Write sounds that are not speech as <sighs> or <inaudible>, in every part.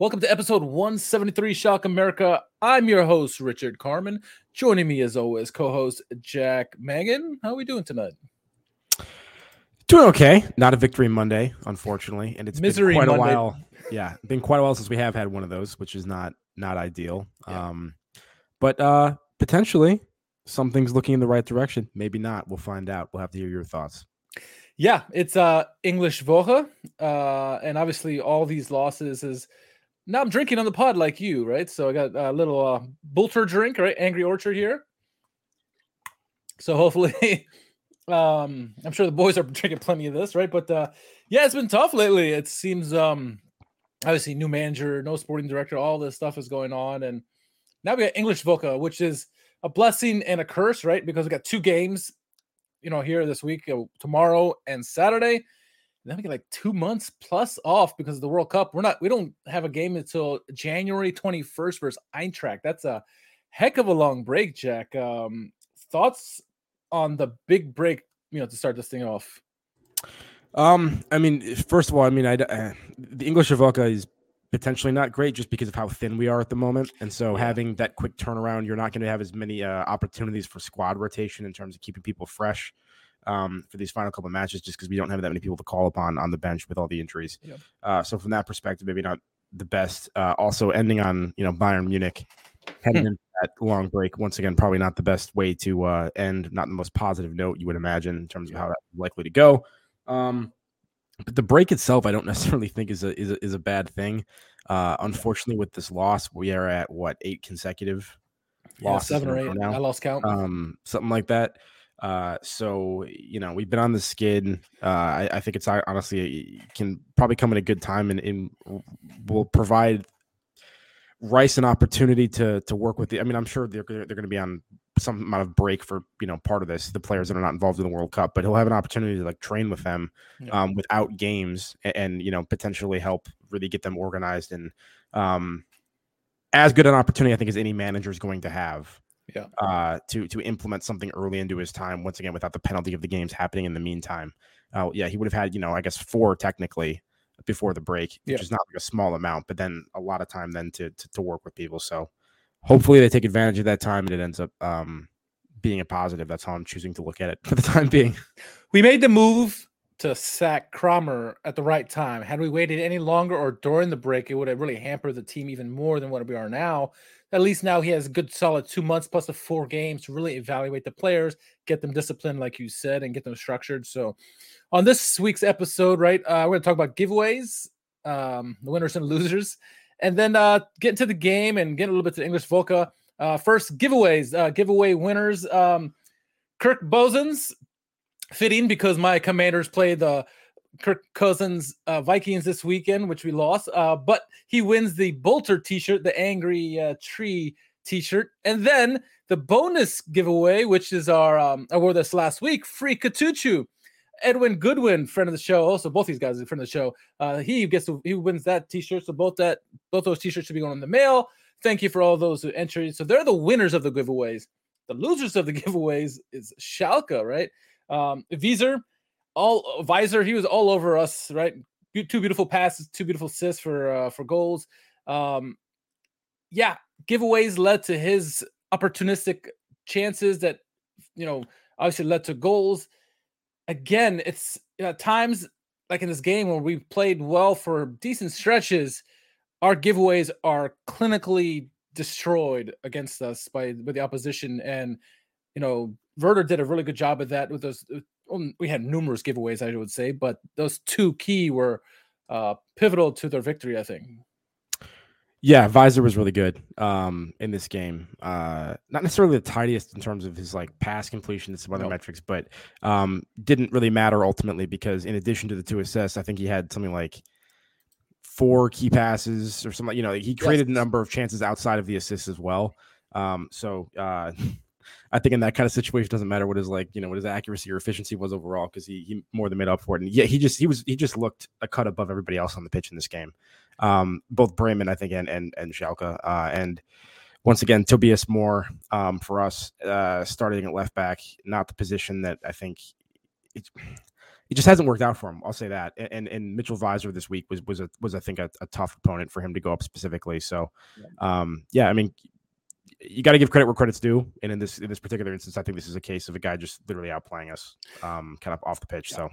Welcome to episode 173 Schalke America. I'm your host, Richard Carmen. Joining me as always, co-host Jack Megan. How are we doing tonight? Doing okay. Not a victory Monday, unfortunately, and it's Misery been quite Monday. a while. Yeah, been quite a while since we have had one of those, which is not not ideal. Yeah. Um, but uh, potentially something's looking in the right direction. Maybe not. We'll find out. We'll have to hear your thoughts. Yeah, it's uh English Woche. Uh and obviously all these losses is now I'm drinking on the pod like you, right? So I got a little uh Bulter drink, right? Angry Orchard here. So hopefully <laughs> um I'm sure the boys are drinking plenty of this, right? But uh yeah, it's been tough lately. It seems um obviously new manager, no sporting director, all this stuff is going on and now we got English Woche, which is a blessing and a curse, right? Because we got two games you know, here this week, uh, tomorrow and Saturday. Then we get like two months plus off because of the World Cup. We're not, we don't have a game until January 21st versus Eintracht. That's a heck of a long break, Jack. Um, thoughts on the big break, you know, to start this thing off? Um, I mean, first of all, I mean, I uh, the English Avoca is potentially not great just because of how thin we are at the moment, and so having that quick turnaround, you're not going to have as many uh, opportunities for squad rotation in terms of keeping people fresh um, for these final couple of matches, just because we don't have that many people to call upon on the bench with all the injuries. Yep. Uh, so from that perspective, maybe not the best. Uh, also, ending on you know Bayern Munich heading into that long break once again, probably not the best way to uh, end. Not the most positive note you would imagine in terms of how that's likely to go. Um, but the break itself, I don't <laughs> necessarily think is a is a, is a bad thing. Uh, unfortunately, with this loss, we are at what eight consecutive Yeah, losses seven or in a row eight. now? I lost count. um, something like that. Uh, so you know, we've been on the skid. Uh, I, I think it's hon- honestly can probably come at a good time and, and will provide Reis an opportunity to to work with the. I mean, I'm sure they're gonna- they're going to be on some amount of break for you know part of this. The players that are not involved in the World Cup, but he'll have an opportunity to like train with them Yeah. um, without games and, and you know potentially help really get them organized and um, as good an opportunity I think as any manager is going to have Yeah. uh, to to implement something early into his time. Once again, without the penalty of the games happening in the meantime. Uh, yeah, he would have had you know I guess four technically before the break, Yeah. which is not like a small amount, but then a lot of time then to to, to work with people. So hopefully they take advantage of that time and it ends up um, being a positive. That's how I'm choosing to look at it <laughs> for the time being. We made the move to sack Kramer at the right time. Had we waited any longer or during the break, it would have really hampered the team even more than what we are now. At least now he has a good solid two months plus the four games to really evaluate the players, get them disciplined, like you said, and get them structured. So, on this week's episode, right, uh, we're going to talk about giveaways, um, the winners and losers, and then uh, get into the game and get a little bit to English Woche. Uh, first, giveaways, uh, giveaway winners. Um, Kirk Bosens fitting because my commanders play the Kirk Cousins uh, Vikings this weekend, which we lost. Uh, but he wins the Bolter T-shirt, the Angry uh, Tree T-shirt, and then the bonus giveaway, which is our um, I wore this last week, free Katuchu. Edwin Goodwin, friend of the show, also both these guys are friend of the show. Uh, he gets to, he wins that T-shirt, so both that both those T-shirts should be going in the mail. Thank you for all those who entered. So they're the winners of the giveaways. The losers of the <laughs> giveaways is Schalke, right? Um, Weiser, all Weiser, he was all over us, right? Two beautiful passes, two beautiful assists for uh, for goals. Um, yeah, giveaways led to his opportunistic chances that you know obviously led to goals. Again, it's at times like in this game where we've played well for decent stretches, our giveaways are clinically destroyed against us by by the opposition and you know Werder did a really good job of that with those uh, we had numerous giveaways I would say but those two key were uh pivotal to their victory I think Yeah, Weiser was really good um, in this game. Uh, not necessarily the tidiest in terms of his like pass completion and some other Nope. metrics, but um, didn't really matter ultimately because in addition to the two assists, I think he had something like four key passes or something. You know, he created yes. a number of chances outside of the assists as well. Um, so uh, <laughs> I think in that kind of situation, it doesn't matter what his like, you know, what his accuracy or efficiency was overall, because he, he more than made up for it. And yeah, he just he was he just looked a cut above everybody else on the pitch in this game. Um, both Bremen, I think, and and and Schalke. Uh, and once again, Tobias Mohr um, for us uh, starting at left back, not the position that I think it, it just hasn't worked out for him. I'll say that. And and Mitchell Weiser this week was was a was I think a, a tough opponent for him to go up specifically. So, um, yeah, I mean, you got to give credit where credit's due. And in this in this particular instance, I think this is a case of a guy just literally outplaying us, um, kind of off the pitch. Yeah. So,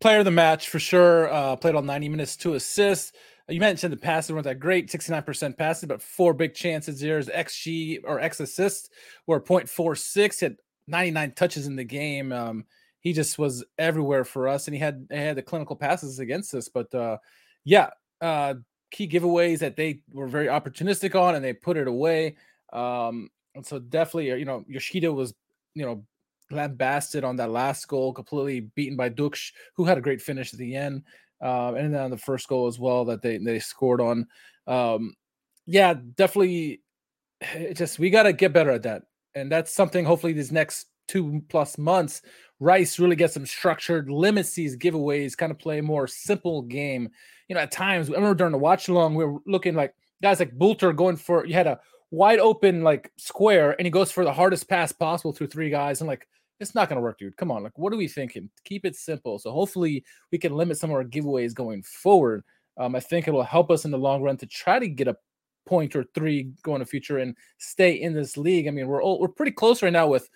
player of the match for sure. Uh, played all 90 minutes, two assists. You mentioned the passes weren't that great, 69% passes, but four big chances. There's XG or X assists were 0.46, had 99 touches in the game. Um, he just was everywhere for us, and he had he had the clinical passes against us. But uh, yeah, uh, key giveaways that they were very opportunistic on, and they put it away. Um, and so definitely, uh, you know, Yoshida was, you know, lambasted on that last goal, completely beaten by Ducksch, who had a great finish at the end. Uh, and then on the first goal as well that they they scored on. Um, yeah, definitely. <sighs> It just we got to get better at that, and that's something. Hopefully, these next two plus months, Reis really gets some structured, limits these giveaways, kind of play a more simple game. You know, at times I remember during the watch along, we were looking like guys like Bülter going for you had a wide open like square and he goes for the hardest pass possible through three guys and like it's not to work dude come on like what are we thinking keep it simple so hopefully we can limit some of our giveaways going forward um, i think it'll help us in the long run to try to get a point or three going to the future and stay in this league i mean we're all, we're pretty close right now with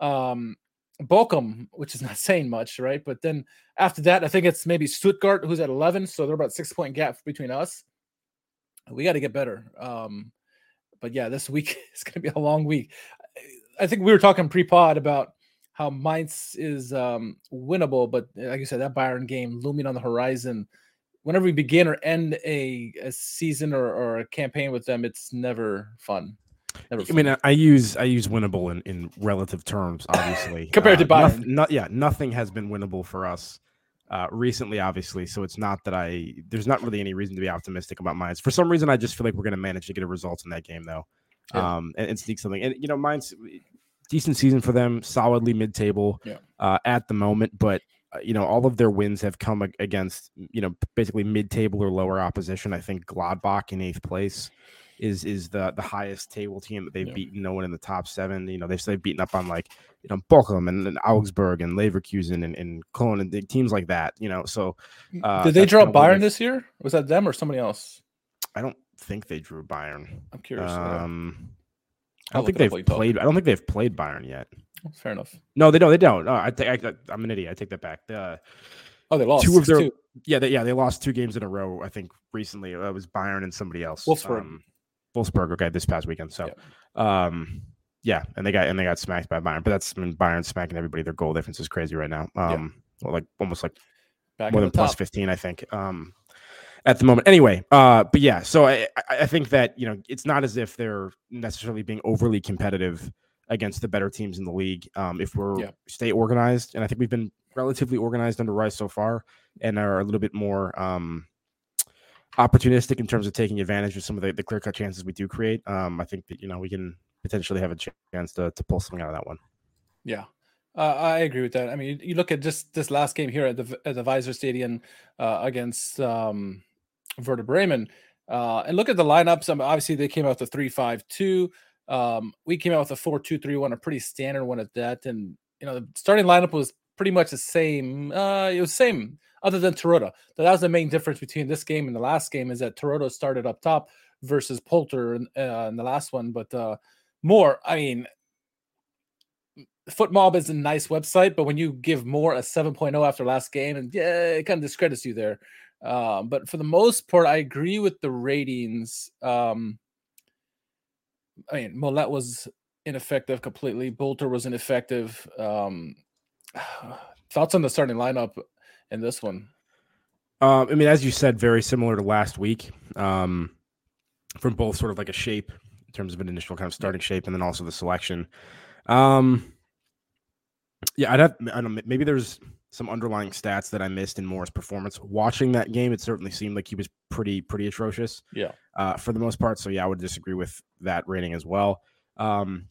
um Bochum, which is <laughs> not saying much, right? But then after that, I think it's maybe Stuttgart, who's at 11. So they're about six point gap between us. We got to get better. Um, but yeah, this week <laughs> is going to be a long week. I think we were talking pre-pod about how Mainz is um, winnable, but like you said, that Bayern game looming on the horizon. Whenever we begin or end a, a season or, or a campaign with them, it's never fun. Never fun. I mean, I use I use winnable in, in relative terms, obviously <laughs> compared uh, to Bayern. Not, yeah, nothing has been winnable for us uh, recently, obviously. So it's not that I there's not really any reason to be optimistic about Mines. For some reason, I just feel like we're going to manage to get a result in that game, though, yeah. um, and, and, sneak something. And you know, Mines decent season for them, solidly mid table yeah. uh, at the moment, but. Uh, you know, all of their wins have come against, you know, basically mid-table or lower opposition. I think Gladbach in eighth place is is the the highest table team that they've yeah. beaten. No one in the top seven. You know, they've, they've beaten up on like you know Bochum and, and Augsburg and Leverkusen and, and Cologne and teams like that. You know, so uh, did they draw Bayern this year? Was that them or somebody else? I don't think they drew Bayern. I'm curious. Um, I don't think they've played. I don't think they've played Bayern yet. Fair enough. No, they don't. They don't. No, I think I, am an idiot. I take that back. The, oh, they lost two of their. Two. Yeah, they, yeah, they lost two games in a row. I think recently it was Bayern and somebody else. Wolfsburg. Um, Wolfsburg, okay, this past weekend. So, yeah. um, yeah, and they got and they got smacked by Bayern, but that's I mean Bayern smacking everybody. Their goal difference is crazy right now. Um, yeah. well, like almost like Back more than plus fifteen, I think. Um, at the moment, anyway. Uh, but yeah, so I I think that you know it's not as if they're necessarily being overly competitive against the better teams in the league. Um, if we're yeah. stay organized, and I think we've been relatively organized under Reis so far, and are a little bit more um opportunistic in terms of taking advantage of some of the, the clear cut chances we do create. Um, I think that you know we can potentially have a chance to to pull something out of that one. Yeah. Uh, I agree with that. I mean, you look at just this last game here at the at the Weser Stadium uh, against um, Werder Bremen, uh, and look at the lineups. Mean, obviously, they came out with a three-five-two. Um, we came out with a four-two-three-one, a pretty standard one at that. And you know, the starting lineup was pretty much the same. Uh, it was same other than Terodde. That was the main difference between this game and the last game is that Terodde started up top versus Polter in, uh, in the last one. But uh, more, I mean, FotMob is a nice website, but when you give more a 7.0 after last game, and yeah, it kind of discredits you there. Um, but for the most part, I agree with the ratings. Um, I mean, Mollet was ineffective completely. Bolter was ineffective. Um, <sighs> thoughts on the starting lineup in this one? Um, I mean, as you said, very similar to last week. Um, from both sort of like a shape in terms of an initial kind of starting shape, and then also the selection. Um, yeah, I'd have. I don't know. Maybe there's some underlying stats that I missed in Mohr's performance. Watching that game, it certainly seemed like he was pretty pretty atrocious. Yeah. Uh, for the most part. So yeah, I would disagree with that rating as well. Um,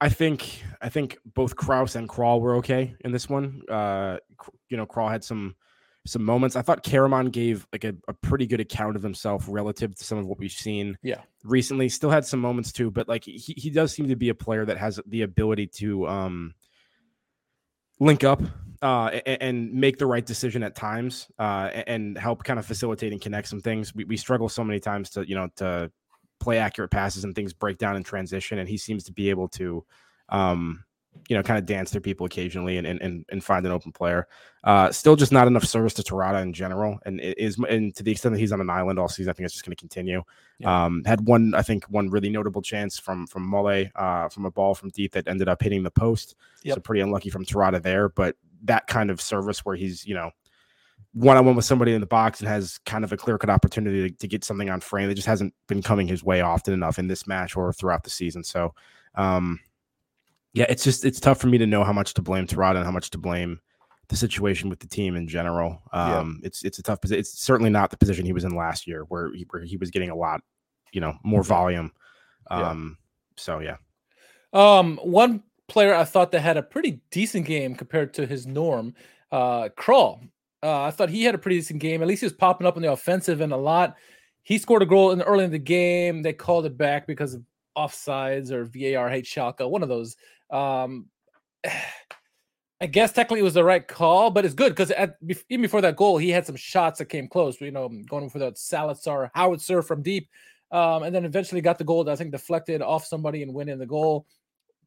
I think I think both Kraus and Kral were okay in this one. Uh, you know, Kral had some some moments. I thought Karaman gave like a, a, pretty good account of himself relative to some of what we've seen yeah. recently. Still had some moments too, but like he, he does seem to be a player that has the ability to um link up uh, and, and, make the right decision at times uh, and help kind of facilitate and connect some things. We, we struggle so many times to, you know, to play accurate passes and things break down in transition. And he seems to be able to, um, you know, kind of dance through people occasionally and and, and find an open player. Uh, still just not enough service to Terodde in general. And it is, and to the extent that he's on an island all season, I think it's just going to continue. Yeah. Um, had one, I think, one really notable chance from from Mollet, uh, from a ball from deep that ended up hitting the post. Yep. So pretty unlucky from Terodde there. But that kind of service where he's, you know, one on one with somebody in the box and has kind of a clear cut opportunity to, to, get something on frame that just hasn't been coming his way often enough in this match or throughout the season. So, um, yeah, it's just it's tough for me to know how much to blame Terodde and how much to blame the situation with the team in general. Um, yeah. it's it's a tough position. It's certainly not the position he was in last year, where he, where he was getting a lot, you know, more volume. Um, yeah. so yeah. Um, one player I thought that had a pretty decent game compared to his norm, uh, Kral. Uh, I thought he had a pretty decent game. At least he was popping up on the offensive end a lot. He scored a goal in the, early in the game. They called it back because of offsides or VAR hate Schalke, one of those. Um, <sighs> I guess technically it was the right call, but it's good because even before that goal, he had some shots that came close. You know, going for that Zalazar howitzer from deep, um, and then eventually got the goal. That I think deflected off somebody and went in the goal.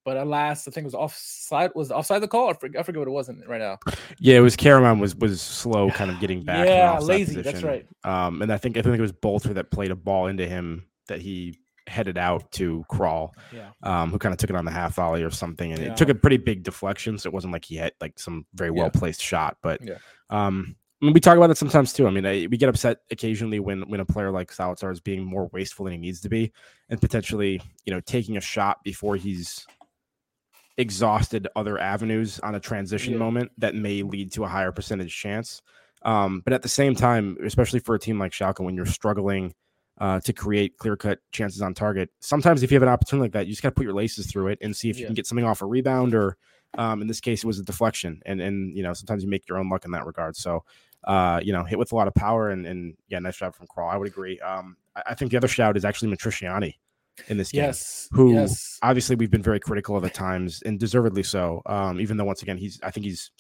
But alas, I think it was offside. Was offside the call? I forget, I forget what it wasn't right now. Yeah, it was Karaman was was slow, kind of getting back. yeah, lazy. Position. That's right. Um, and I think I think it was Bolter that played a ball into him that he headed out to Kral. yeah. um, who kind of took it on the half volley or something, and yeah. it took a pretty big deflection, so it wasn't like he had like some very well placed yeah. shot. But yeah. um, I mean, we talk about it sometimes too. I mean, I, we get upset occasionally when when a player like Zalazar is being more wasteful than he needs to be, and potentially you know taking a shot before he's exhausted other avenues on a transition moment that may lead to a higher percentage chance. Um, but at the same time, especially for a team like Schalke, when you're struggling uh, to create clear cut chances on target. Sometimes, if you have an opportunity like that, you just got to put your laces through it and see if yeah. you can get something off a rebound or, um, in this case, it was a deflection. And and you know sometimes you make your own luck in that regard. So, uh, you know, hit with a lot of power and and yeah, nice job from Kral. I would agree. Um, I, I think the other shout is actually Matriciani in this game. Yes. Who yes. obviously we've been very critical of at times and deservedly so. Um, even though once again he's I think he's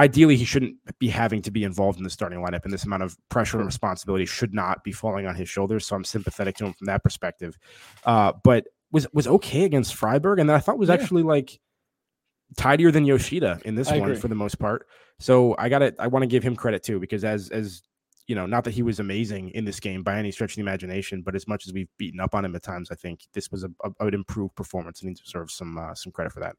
ideally he shouldn't be having to be involved in the starting lineup and this amount of pressure and responsibility should not be falling on his shoulders so i'm sympathetic to him from that perspective uh, but was was okay against freiburg and i thought was yeah. actually like tidier than yoshida in this I one agree. for the most part so i gotta i want to give him credit too because as as you know not that he was amazing in this game by any stretch of the imagination but as much as we've beaten up on him at times i think this was a, a an improved performance and he deserves some uh, some credit for that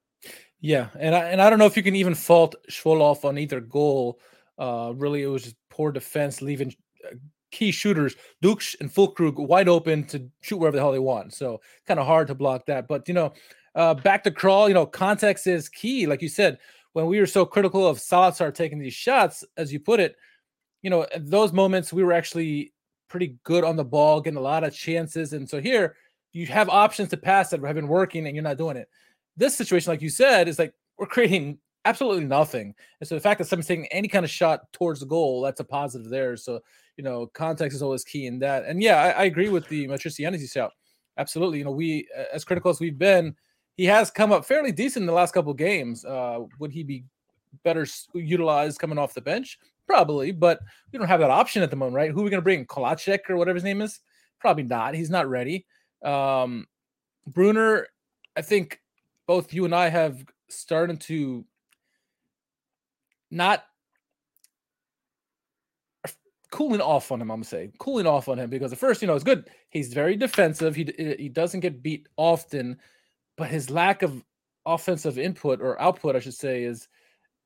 yeah, and I, and I don't know if you can even fault Schwolow on either goal. Uh, really, it was just poor defense, leaving uh, key shooters, Ducksch and Füllkrug, wide open to shoot wherever the hell they want. So kind of hard to block that. But you know, uh, back to Kral. You know, context is key. Like you said, when we were so critical of Zalazar taking these shots, as you put it, you know, those moments we were actually pretty good on the ball, getting a lot of chances. And so here you have options to pass that have been working, and you're not doing it. This situation, like you said, is like we're creating absolutely nothing. And so the fact that someone's taking any kind of shot towards the goal, that's a positive there. So, you know, context is always key in that. And yeah, I, I agree with the Matriciani shout. Absolutely. You know, we, as critical as we've been, he has come up fairly decent in the last couple games. Uh, would he be better utilized coming off the bench? Probably, but we don't have that option at the moment, right? Who are we going to bring? Kolacek or whatever his name is? Probably not. He's not ready. Um, Brunner, I think both you and I have started to not cooling off on him. I'm gonna say cooling off on him because at first, you know, it's good. He's very defensive. He he doesn't get beat often, but his lack of offensive input or output, I should say, is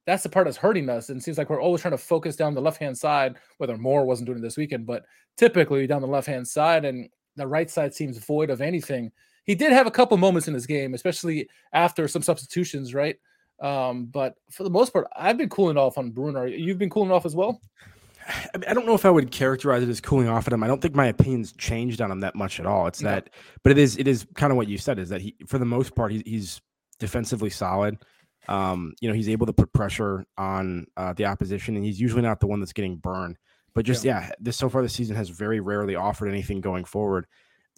that's the part that's hurting us. And it seems like we're always trying to focus down the left hand side. Whether Mohr wasn't doing it this weekend, but typically down the left hand side, and the right side seems void of anything he did have a couple moments in this game, especially after some substitutions, right? Um, but for the most part, I've been cooling off on Brunner. You've been cooling off as well. <sighs> I, mean, I don't know if I would characterize it as cooling off at him. I don't think my opinions changed on him that much at all. It's no. that, but it is it is kind of what you said is that he, for the most part, he, he's defensively solid. Um, you know, he's able to put pressure on uh, the opposition, and he's usually not the one that's getting burned. But just yeah. yeah, this so far this season has very rarely offered anything going forward.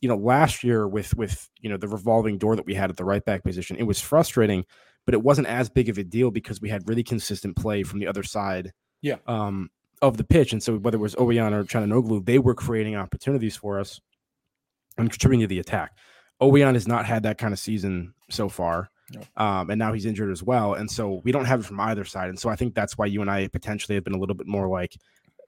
You know, last year with with you know the revolving door that we had at the right back position, it was frustrating, but it wasn't as big of a deal because we had really consistent play from the other side. Yeah. Um, of the pitch. And so whether it was Ouwejan or Calhanoglu, they were creating opportunities for us and contributing to the attack. Ouwejan has not had that kind of season so far. Um, and now he's injured as well. And so we don't have it from either side. And so I think that's why you and I potentially have been a little bit more like,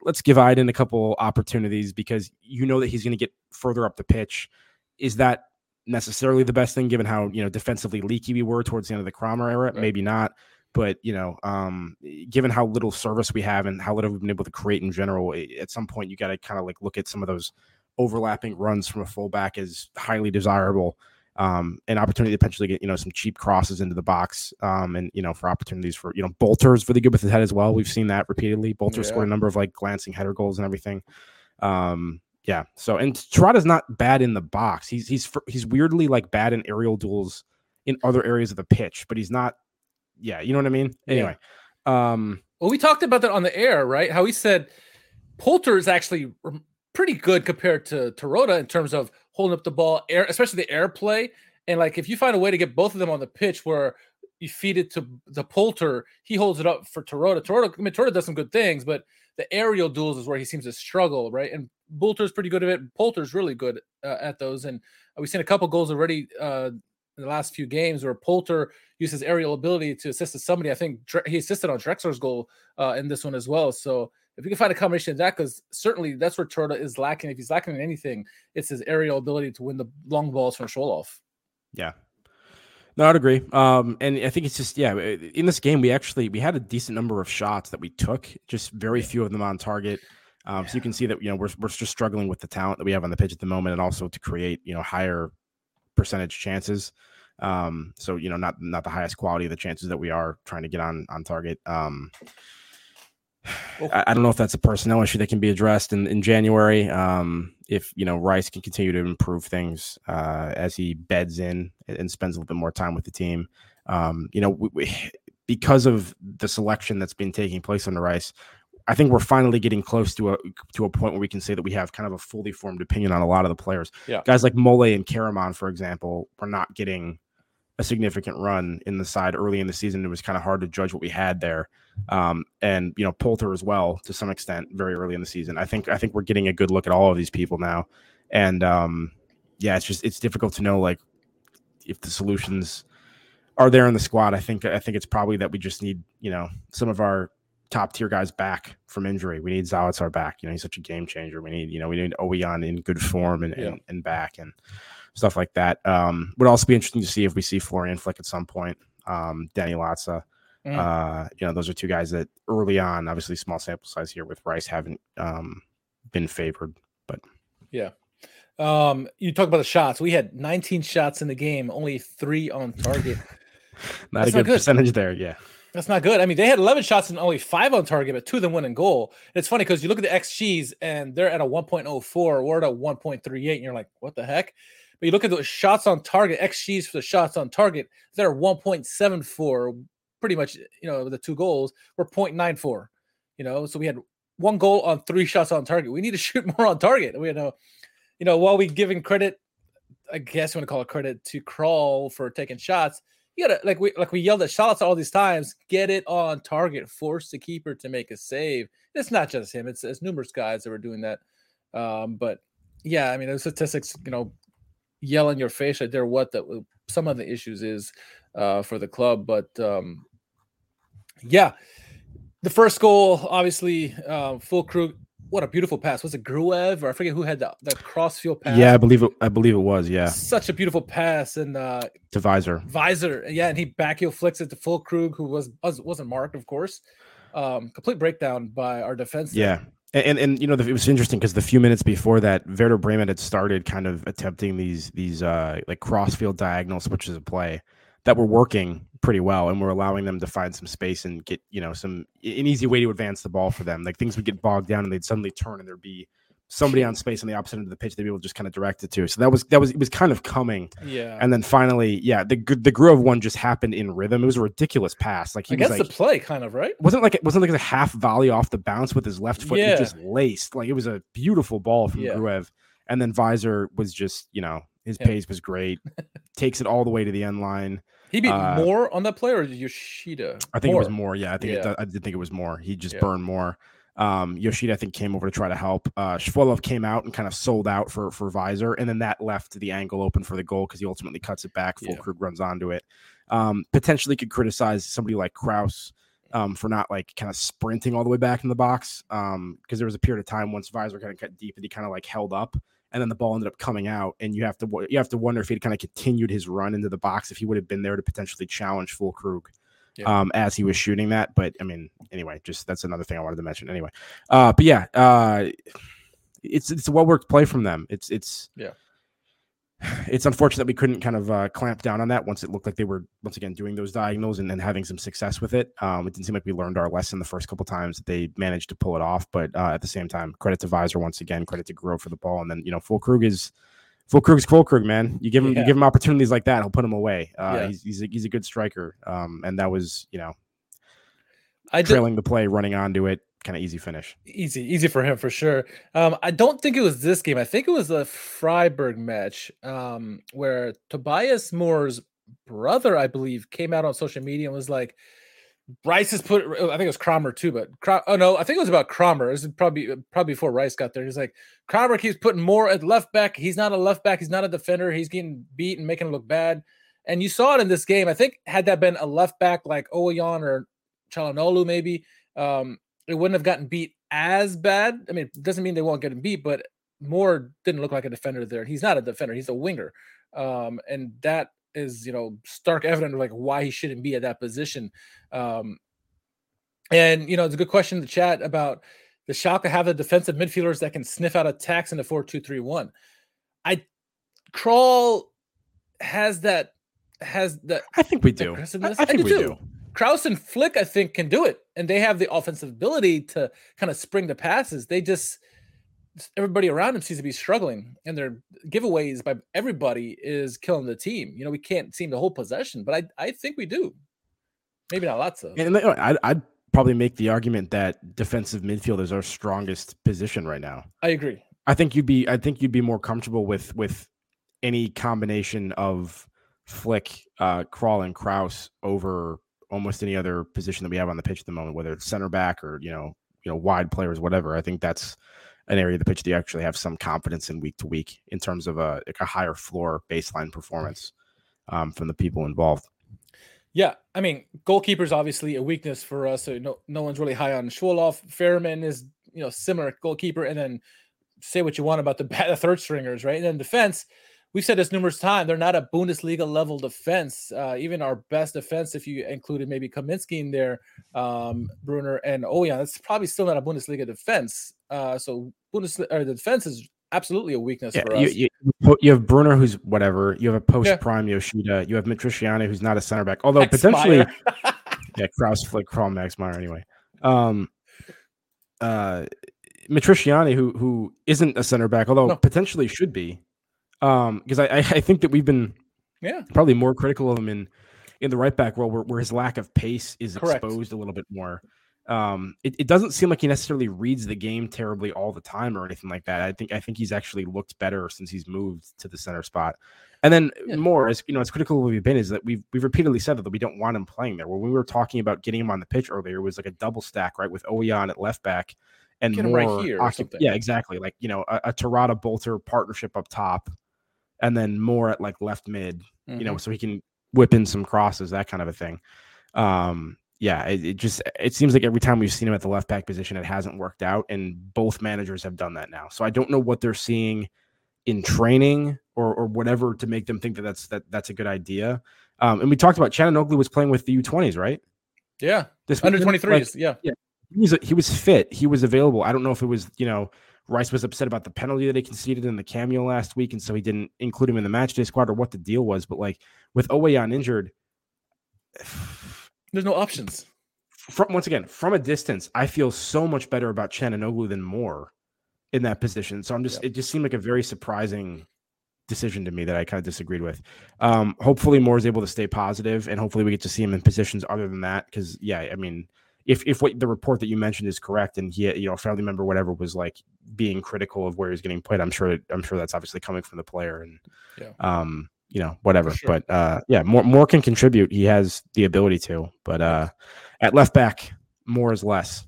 let's give Aydin a couple opportunities because you know that he's going to get further up the pitch. Is that necessarily the best thing given how, you know, defensively leaky we were towards the end of the Kramer era? Right. Maybe not. But you know, um, given how little service we have and how little we've been able to create in general, at some point you got to kind of like look at some of those overlapping runs from a fullback as highly desirable. Um, an opportunity to potentially get you know some cheap crosses into the box, um, and you know for opportunities for you know Bolter's really good with his head as well. We've seen that repeatedly. Bolter yeah. scored a number of like glancing header goals and everything. Um, yeah. So and Terodde's not bad in the box. He's he's he's weirdly like bad in aerial duels in other areas of the pitch, but he's not yeah, you know what I mean? Anyway. Yeah. Um well, we talked about that on the air, right? How he said Polter is actually pretty good compared to Terodde in terms of holding up the ball, air, especially the air play. And like if you find a way to get both of them on the pitch where you feed it to the Polter, he holds it up for Terodde. Terodde, I mean, Terodde does some good things, but the aerial duels is where he seems to struggle, right? And Polter's pretty good at it. Polter's really good uh, at those. And we've seen a couple goals already uh, in the last few games where Polter used his aerial ability to assist to somebody. I think he assisted on Drexler's goal uh, in this one as well. So if we can find a combination of that, because certainly that's where Terodde is lacking. If he's lacking in anything, it's his aerial ability to win the long balls from Schwolow. Yeah. No, I'd agree. Um, and I think it's just yeah. In this game, we actually we had a decent number of shots that we took, just very few of them on target. Um, yeah. So you can see that you know we're we're just struggling with the talent that we have on the pitch at the moment, and also to create you know higher percentage chances. Um, so you know, not not the highest quality of the chances that we are trying to get on on target. Um, I, I, don't know if that's a personnel issue that can be addressed in, in January. Um, if you know Reis can continue to improve things uh, as he beds in and spends a little bit more time with the team. Um, you know, we, we, because of the selection that's been taking place under Reis, I think we're finally getting close to a to a point where we can say that we have kind of a fully formed opinion on a lot of the players. Yeah. Guys like Mollet and Karaman, for example, we're not getting a significant run in the side early in the season. It was kind of hard to judge what we had there. Um, and you know, Polter as well to some extent very early in the season. I think I think we're getting a good look at all of these people now. And um, yeah, it's just it's difficult to know like if the solutions are there in the squad. I think I think it's probably that we just need, you know, some of our top tier guys back from injury. We need Zalazar back. You know, he's such a game changer. We need, you know, we need Ouwejan in good form and, yeah. and, and, back and stuff like that. Um, would also be interesting to see if we see Florian Flick at some point. Um, Danny Latza. Mm. Uh, you know, those are two guys that early on, obviously small sample size here with Reis haven't um, been favored, but yeah. Um, you talk about the shots. We had 19 shots in the game, only three on target. <laughs> not That's a good, not good percentage there. Yeah. That's not good. I mean, they had 11 shots and only five on target, but two of them went in goal. It's funny because you look at the XGs and they're at a 1.04, we're at a 1.38, and you're like, what the heck? But you look at the shots on target, XGs for the shots on target, they're 1.74, pretty much, you know, the two goals were 0.94, you know, so we had one goal on three shots on target. We need to <laughs> shoot more on target. We know, you know, while we giving credit, I guess you want to call it credit to Kral for taking shots you gotta like we like we yelled at shots all these times. Get it on target. Force the keeper to make a save. It's not just him. It's, it's numerous guys that were doing that. Um, but yeah, I mean, the statistics, you know, yell in your face right there what the some of the issues is uh, for the club. But um, yeah, the first goal, obviously, uh, Füllkrug what a beautiful pass. Was it Gruev or I forget who had that that crossfield pass? Yeah, I believe it. I believe it was. Yeah, such a beautiful pass and uh to Weiser. Weiser, yeah, and he back heel flicks it to Füllkrug, who was, was wasn't marked, of course. Um, complete breakdown by our defense. Yeah. And, and, you know it was interesting because the few minutes before that, Werder Bremen had started kind of attempting these these uh like crossfield diagonal switches of play, that were working pretty well and we're allowing them to find some space and get you know some an easy way to advance the ball for them. Like things would get bogged down and they'd suddenly turn and there'd be somebody on space on the opposite end of the pitch they'd be able to just kind of direct it to so that was that was it was kind of coming Yeah. and then finally yeah the the Gruev one just happened in rhythm it was a ridiculous pass like he was Against like the play, kind of, right? wasn't like it wasn't like a half volley off the bounce with his left foot. Yeah. He just laced like it was a beautiful ball from Yeah. Gruev. And then Weiser was just you know his Yeah. pace was great. Takes it all the way to the end line. He beat Uh, more on that play or Yoshida? I think it was more. Yeah, I think It, I did think it was more. He just Yeah. burned more. Um, Yoshida, I think, came over to try to help. Uh, Schwolow came out and kind of sold out for for Weiser, and then that left the angle open for the goal because he ultimately cuts it back. Full Yeah. Krug runs onto it. Um, potentially could criticize somebody like Kraus um, for not like kind of sprinting all the way back in the box because there was a period of time once Weiser kind of cut deep and he kind of like held up. And then the ball ended up coming out, and you have to you have to wonder if he'd kind of continued his run into the box if he would have been there to potentially challenge Füllkrug Yeah. um, as he was shooting that. But I mean, anyway, just that's another thing I wanted to mention. Anyway, uh, but yeah, uh, it's it's a well worked play from them. It's it's Yeah. <sighs> It's unfortunate that we couldn't kind of uh, clamp down on that once it looked like they were once again doing those diagonals and, and having some success with it. Um, it didn't seem like we learned our lesson the first couple times that they managed to pull it off. But uh, at the same time, credit to Weiser once again, credit to Gruev for the ball, and then you know Füllkrug is Füllkrug's Full Krug, man. You give him Yeah. you give him opportunities like that, he'll put him away. Uh, Yeah. He's he's a, he's a good striker, um, and that was you know I trailing the play, running onto it, kind of easy finish. easy, easy for him for sure. Um, I don't think it was this game. I think it was the Freiburg match um, where Tobias Mohr's brother, I believe, came out on social media and was like, Reis has put. I think it was Kramer too, but oh no, I think it was about Kramer. This is probably probably before Reis got there. He's like, Kramer keeps putting more at left back. He's not a left back. He's not a defender. He's getting beat and making it look bad. And you saw it in this game. I think had that been a left back like Ouwejan or Calhanoglu, maybe um, it wouldn't have gotten beat as bad. I mean, it doesn't mean they won't get him beat, but Mohr didn't look like a defender there. He's not a defender. He's a winger, um, and that is you know stark evident of like why he shouldn't be at that position. Um, and you know, it's a good question in the chat about the Schalke have the defensive midfielders that can sniff out attacks in the four two three one. I Kral has that has that I think we do. I. I think do we too. do. Kraus and Flick, I think, can do it, and they have the offensive ability to kind of spring the passes. They just everybody around him seems to be struggling, and their giveaways by everybody is killing the team. You know, we can't seem to hold possession, but I I think we do. Maybe not lots of. And I'd, I'd probably make the argument that defensive midfield is our strongest position right now. I agree. I think you'd be I think you'd be more comfortable with with any combination of Flick, uh, Kral, and Kraus over almost any other position that we have on the pitch at the moment, whether it's center back or you know you know wide players, whatever. I think that's an area of the pitch that you actually have some confidence in week to week in terms of a like a higher floor baseline performance um, from the people involved. Yeah, I mean, goalkeeper's obviously a weakness for us. So no, no one's really high on Schwolow. Fährmann is, you know, similar goalkeeper. And then say what you want about the, <laughs> the third stringers, right? And then defense, we've said this numerous times. They're not a Bundesliga level defense. Uh, even our best defense, if you included maybe Kamiński in there, um, Brunner and Ouwejan, that's probably still not a Bundesliga defense. Uh, so Bundesliga or the defense is absolutely a weakness Yeah, for you, us. you, you have Brunner, who's whatever. You have a post prime Yoshida. You have Matriciani, who's not a center back, although potentially, <laughs> yeah, Kraus, Flick, Kral, Max Meyer. Anyway, um, uh, Matriciani, who who isn't a center back, although No. potentially should be, um, because I, I think that we've been yeah, probably more critical of him in in the right back role, where, where his lack of pace is Correct. exposed a little bit more. Um, it, it doesn't seem like he necessarily reads the game terribly all the time or anything like that. I think I think he's actually looked better since he's moved to the center spot. And then Yeah. more as you know, as critical as we've been, is that we've we've repeatedly said that we don't want him playing there. When we were talking about getting him on the pitch earlier, it was like a double stack, right, with Ouwejan at left back and Get more right here occup- yeah, exactly. Like you know, a, a Tarada Bolter partnership up top, and then more at like left mid you know, Mhm. so he can whip in some crosses, that kind of a thing. Um, yeah, it, it just it seems like every time we've seen him at the left back position, it hasn't worked out, and both managers have done that now. So I don't know what they're seeing in training or or whatever to make them think that that's that that's a good idea. Um, and we talked about Shannon Oakley was playing with the U20s, right? yeah, This under weekend? 23s. Like, yeah, he was he was fit. He was available. I don't know if it was you know Reis was upset about the penalty that he conceded in the cameo last week, and so he didn't include him in the match day squad or what the deal was. But like with Ouwejan injured, there's no options. From once again, from a distance, I feel so much better about Calhanoglu than Mohr in that position. So I'm just it just seemed like a very surprising decision to me that I kind of disagreed with. Um, hopefully Mohr is able to stay positive and hopefully we get to see him in positions other than that. Cause yeah, I mean, if if what the report that you mentioned is correct and he you know, a family member, whatever, was like being critical of where he's getting played, I'm sure I'm sure that's obviously coming from the player and yeah. um you know, whatever. Sure. But uh, yeah, more more can contribute. He has the ability to. But uh, at left back, more is less.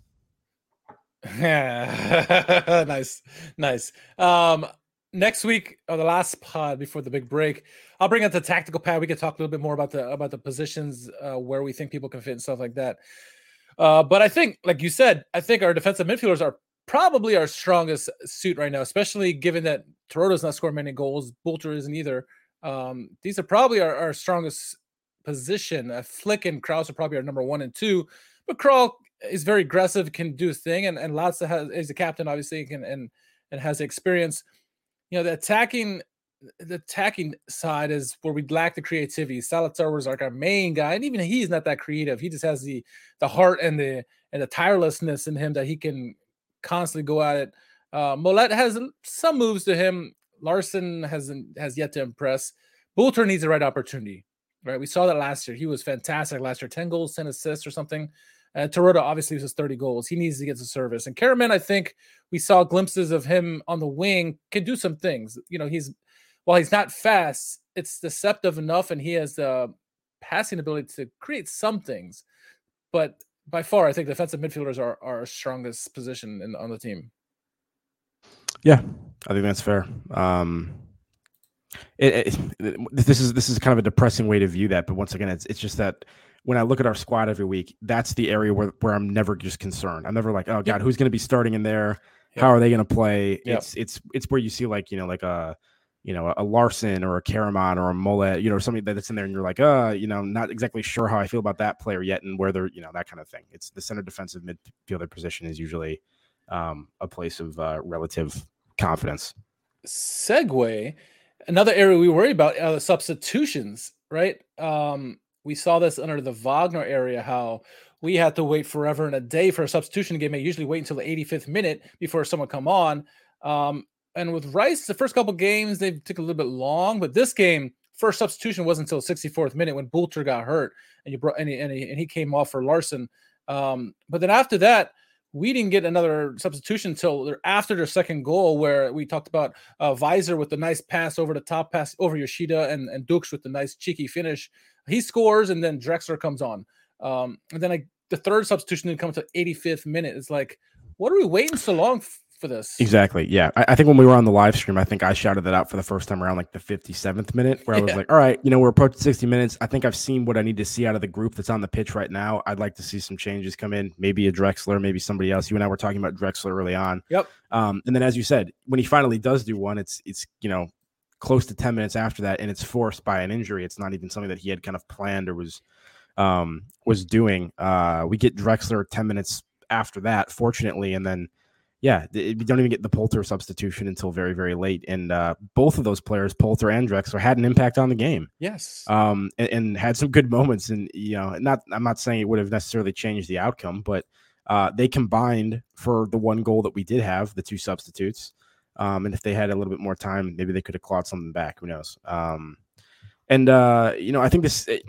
Yeah, <laughs> nice, nice. Um, next week or the last pod before the big break, I'll bring up the tactical pad. We can talk a little bit more about the about the positions uh, where we think people can fit and stuff like that. Uh, but I think, like you said, I think our defensive midfielders are probably our strongest suit right now, especially given that Terodde's not scoring many goals, Bülter isn't either. Um, these are probably our, our strongest position. Uh, Flick and Kraus are probably our number one and two, but Kral is very aggressive, can do his thing, and and Latza has is a captain, obviously, and and has experience. You know, the attacking the attacking side is where we lack the creativity. Zalazar was like our main guy, and even he's not that creative. He just has the the heart and the and the tirelessness in him that he can constantly go at it. Uh, Mollet has some moves to him Larsson hasn't has yet to impress. Bülter needs the right opportunity, right? We saw that last year. He was fantastic last year, 10 goals, 10 assists or something. Uh, obviously was 30 goals. He needs to get the service. And Karaman, I think we saw glimpses of him on the wing, can do some things. You know, he's while he's not fast, it's deceptive enough, and he has the passing ability to create some things. But by far, I think defensive midfielders are, are our strongest position in, on the team. Yeah, I think that's fair. Um, it, it, this is this is kind of a depressing way to view that, but once again, it's it's just that when I look at our squad every week, that's the area where where I'm never just concerned. I'm never like, oh god, who's going to be starting in there? How are they going to play? Yep. It's it's it's where you see like you know like a you know a Larsson or a Karaman or a Mollet, you know, somebody that's in there, and you're like, uh, you know, not exactly sure how I feel about that player yet, and where they're, you know, that kind of thing. It's the center defensive midfielder position is usually um, a place of uh, relative confidence. Segue, another area we worry about are the substitutions, right? Um, we saw this under the Wagner area, how we had to wait forever and a day for a substitution game. I usually wait until the 85th minute before someone come on. Um, and with Reis, the first couple games they took a little bit long, but this game, first substitution wasn't until 64th minute when Bülter got hurt and you brought he, and he, and he came off for Larsson. Um, but then after that, we didn't get another substitution until after their second goal, where we talked about uh, Weiser with the nice pass over the top pass over Yoshida and, and Ducksch with the nice cheeky finish. He scores, and then Drexler comes on. Um, and then I, the third substitution didn't come to 85th minute. It's like, what are we waiting so long for this. Exactly. Yeah. I, I, think when we were on the live stream, I think I shouted that out for the first time around like the 57th minute, where I was like, all right, you know, we're approaching 60 minutes. I think I've seen what I need to see out of the group that's on the pitch right now. I'd like to see some changes come in, maybe a Drexler, maybe somebody else. You and I were talking about Drexler early on. Yep. Um, and then as you said, when he finally does do one, it's it's you know, close to 10 minutes after that, and it's forced by an injury. It's not even something that he had kind of planned or was um was doing. Uh we get Drexler 10 minutes after that, fortunately, and then yeah, we don't even get the Polter substitution until very, very late. And uh, both of those players, Polter and Drexler, had an impact on the game. Yes. Um, and, and, had some good moments. And, you know, not, I'm not saying it would have necessarily changed the outcome, but uh, they combined for the one goal that we did have, the two substitutes. Um, and if they had a little bit more time, maybe they could have clawed something back. Who knows? Um, and, uh, you know, I think this, it,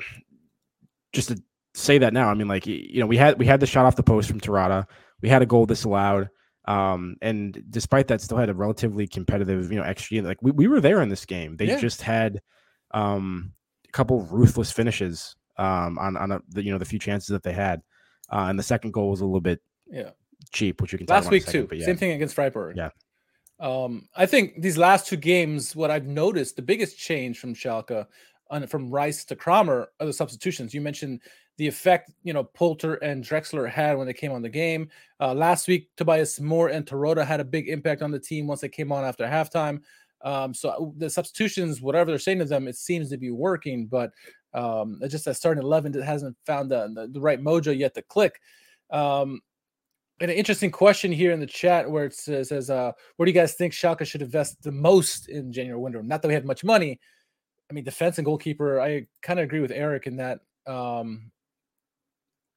just to say that now, I mean, like, you know, we had, we had the shot off the post from Terodde. We had a goal disallowed. Um, and despite that, still had a relatively competitive, you know, XG. Like we, we were there in this game. They yeah. just had um, a couple ruthless finishes um, on on a, the, you know the few chances that they had. Uh, and the second goal was a little bit yeah cheap, which you can last week second, too. Yeah. Same thing against Freiburg. Yeah. Um, I think these last two games, what I've noticed, the biggest change from Schalke, on, from Reis to Kramer, are the substitutions. You mentioned the effect you know Polter and Drexler had when they came on the game. Uh, last week, Tobias Mohr and Terodde had a big impact on the team once they came on after halftime. Um, so uh, the substitutions, whatever they're saying to them, it seems to be working, but um, it's just that starting eleven that hasn't found the, the, the, right mojo yet to click. Um, and an interesting question here in the chat where it says, says uh, where do you guys think Schalke should invest the most in January window? Not that we had much money. I mean, defense and goalkeeper, I kind of agree with Eric in that Um,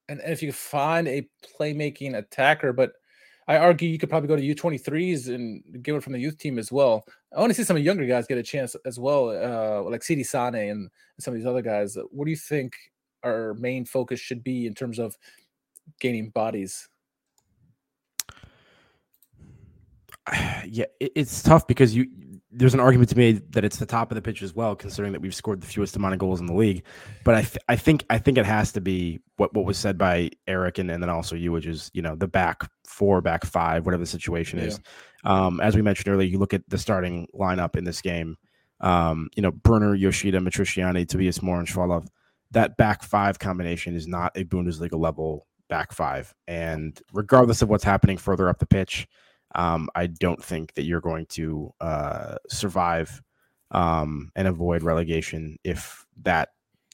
and, and if you find a playmaking attacker, but I argue you could probably go to U23s and get it from the youth team as well. I want to see some of the younger guys get a chance as well, uh, like Sidi Sane and some of these other guys. What do you think our main focus should be in terms of gaining bodies? <sighs> Yeah, it's tough because you there's an argument to be made that it's the top of the pitch as well, considering that we've scored the fewest amount of goals in the league. But I, th- I think I think it has to be what, what was said by Eric and, and then also you, which is you know the back four, back five, whatever the situation yeah. is. Um, as we mentioned earlier, you look at the starting lineup in this game. Um, you know, Brunner, Yoshida, Matriciani, Tobias Mohr, and Schwolow. That back five combination is not a Bundesliga level back five, and regardless of what's happening further up the pitch um, I don't think that you're going to uh, survive um, and avoid relegation if that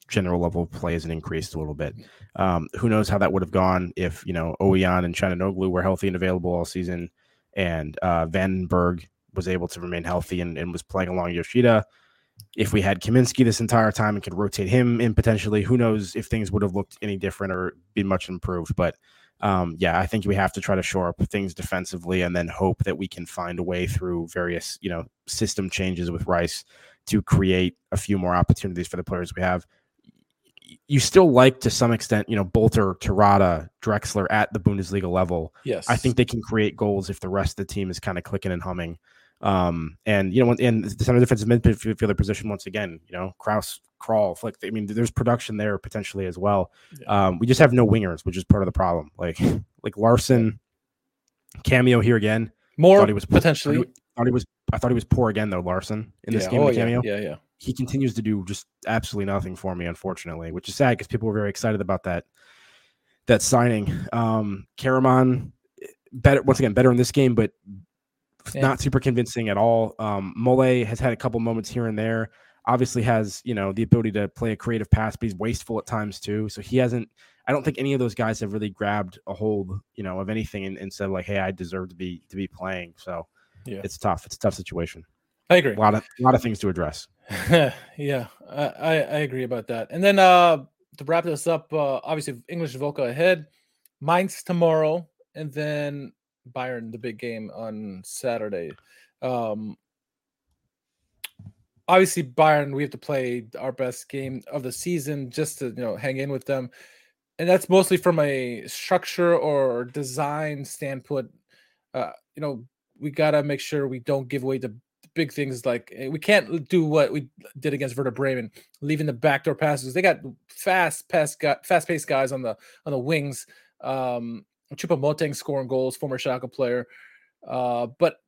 general level of play isn't increased a little bit. Um, who knows how that would have gone if you know Ouwejan and Calhanoglu were healthy and available all season, and uh, Vandenberg was able to remain healthy and, and was playing along Yoshida. If we had Kamiński this entire time and could rotate him in potentially, who knows if things would have looked any different or been much improved. But um, yeah, I think we have to try to shore up things defensively and then hope that we can find a way through various, you know, system changes with Reis to create a few more opportunities for the players we have. You still like to some extent, you know, Bülter, Terodde, Drexler at the Bundesliga level. Yes. I think they can create goals if the rest of the team is kind of clicking and humming. Um, and you know, in the center defensive midfielder position, once again, you know, Kraus, Kral, like I mean, there's production there potentially as well. Yeah. Um, we just have no wingers, which is part of the problem. Like, <laughs> like Larsson cameo here again. More thought he was potentially. Thought he, thought he was. I thought he was poor again though. Larsson in this yeah. game, oh, cameo. Yeah, yeah. He continues to do just absolutely nothing for me, unfortunately, which is sad because people were very excited about that that signing. Um, Karaman, better once again, better in this game, but yeah. not super convincing at all. Um, Mole has had a couple moments here and there. Obviously, has you know the ability to play a creative pass, but he's wasteful at times too. So he hasn't. I don't think any of those guys have really grabbed a hold, you know, of anything and, and said like, "Hey, I deserve to be to be playing." So yeah, it's tough. It's a tough situation. I agree. A lot of a lot of things to address. <laughs> yeah, I, I agree about that. And then uh to wrap this up, uh obviously English Woche ahead, Mainz tomorrow, and then Bayern the big game on Saturday. Um, obviously Bayern we have to play our best game of the season just to you know hang in with them. And that's mostly from a structure or design standpoint. Uh, you know, we got to make sure we don't give away the big things like eh, we can't do what we did against Werder Bremen, leaving the backdoor passes. They got fast pass fast paced guys on the on the wings. Um, Choupo-Moting scoring goals, former Schalke player. Uh, but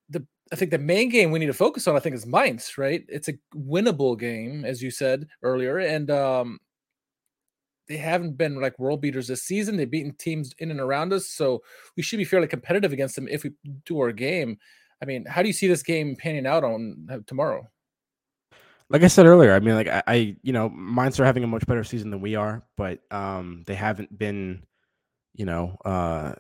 I think the main game we need to focus on, I think, is Mainz, right? It's a winnable game, as you said earlier, and um, they haven't been like world beaters this season. They've beaten teams in and around us, so we should be fairly competitive against them if we do our game. I mean, how do you see this game panning out on uh, tomorrow? Like I said earlier, I mean, like I, I, you know, Mainz are having a much better season than we are, but um, they haven't been you know, uh,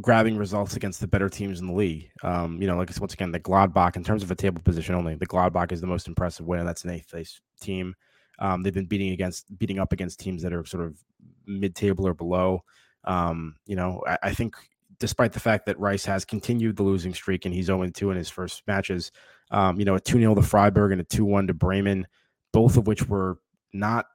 grabbing results against the better teams in the league. Um, you know, like once again, the Gladbach, in terms of a table position only, the Gladbach is the most impressive win. That's an eighth place team. Um, they've been beating against beating up against teams that are sort of mid table or below. Um, you know, I, I, think despite the fact that Reis has continued the losing streak and he's 0 2 in his first matches, um, you know, a 2 0 to Freiburg and a 2 1 to Bremen, both of which were not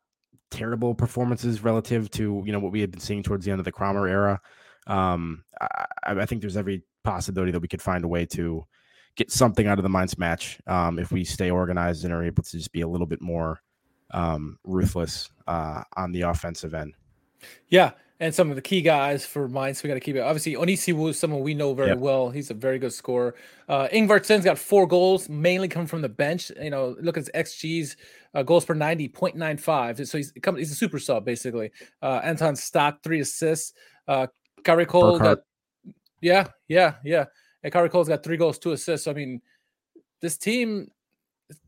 terrible performances relative to you know what we had been seeing towards the end of the Kramer era. Um, I, I, think there's every possibility that we could find a way to get something out of the Mainz match um, if we stay organized and are able to just be a little bit more um, ruthless uh, on the offensive end. Yeah, and some of the key guys for Mainz, we got to keep it. Obviously, Onisiwo is someone we know very yep. well. He's a very good scorer. Uh, Ingvartsen's got four goals, mainly coming from the bench. You know, look at his XGs, uh, goals per 90, 0.95. So he's he's a super sub, basically. Uh, Anton Stach, three assists. Uh, Cole got, yeah, yeah, yeah. And Cole's got three goals, two assists. So, I mean, this team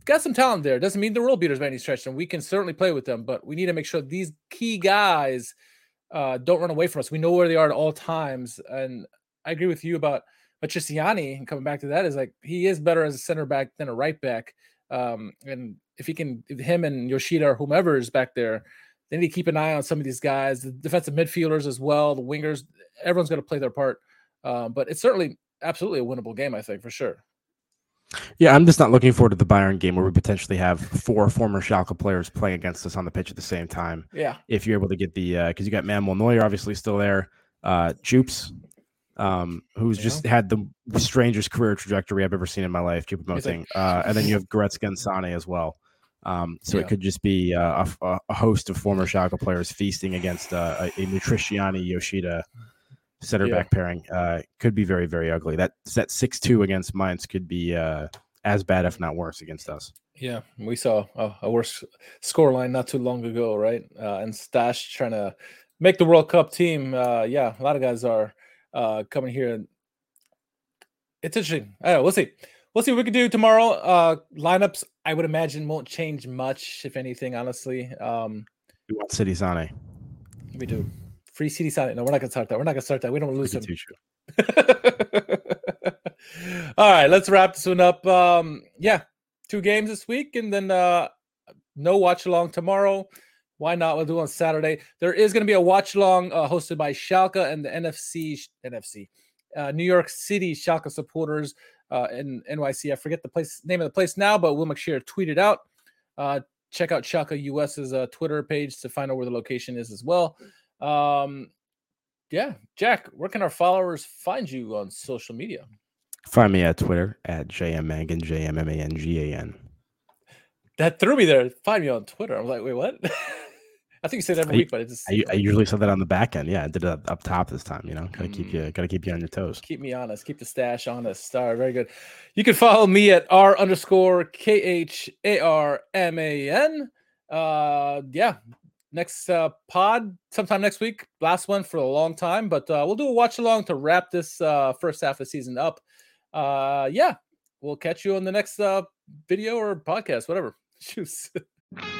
got some talent there. Doesn't mean they're world beaters by any stretch, and we can certainly play with them, but we need to make sure these key guys – uh, don't run away from us. We know where they are at all times. And I agree with you about Matriciani. And coming back to that, is like he is better as a center back than a right back. Um, and if he can, if him and Yoshida or whomever is back there, they need to keep an eye on some of these guys, the defensive midfielders as well, the wingers. Everyone's going to play their part, um, but it's certainly absolutely a winnable game. I think for sure. Yeah, I'm just not looking forward to the Bayern game where we potentially have four former Schalke players playing against us on the pitch at the same time. Yeah, if you're able to get the because uh, you got Manuel Neuer obviously still there, uh, Jupes, um, who's yeah. just had the strangest career trajectory I've ever seen in my life, Choupo-Moting, uh, and then you have Goretzka and Sane as well. Um, so yeah. it could just be uh, a, a, host of former Schalke players feasting against uh, a, a Matriciani Yoshida center yeah. back pairing. Uh, could be very very ugly. That that six two against Mainz could be uh, as bad if not worse against us. Yeah, we saw a, a worse scoreline not too long ago, right? Uh, and Stach trying to make the World Cup team. Uh, yeah, a lot of guys are uh, coming here. It's interesting. I know. We'll see. We'll see what we can do tomorrow. Uh, lineups, I would imagine, won't change much, if anything. Honestly, um, we want City Sane. We do. Free City Sane. No, we're not gonna start that. We're not gonna start that. We don't lose him. <laughs> All right, let's wrap this one up. Um, yeah, two games this week, and then uh, no watch along tomorrow. Why not? We'll do on Saturday. There is going to be a watch along uh, hosted by Schalke and the NFC NFC uh, New York City Schalke supporters uh, in NYC. I forget the place name of the place now, but Will McShear tweeted out. Uh, check out Schalke US's uh, Twitter page to find out where the location is as well. Um, yeah, Jack, where can our followers find you on social media? Find me at Twitter at JMMangan, J M M A N G A N. That threw me there. Find me on Twitter. I was like, wait, what? <laughs> I think you say that every I, week, but it's I, I, usually said that on the back end. Yeah, I did it up, up top this time. You know, gotta mm. keep you gotta keep you on your toes. Keep me honest. Keep the stash honest. All right, very good. You can follow me at r underscore k h a r m a n. Uh, yeah. Next uh, pod sometime next week. Last one for a long time, but uh, we'll do a watch along to wrap this uh, first half of the season up. Uh, yeah, we'll catch you on the next uh, video or podcast, whatever. <laughs> Choose. <laughs>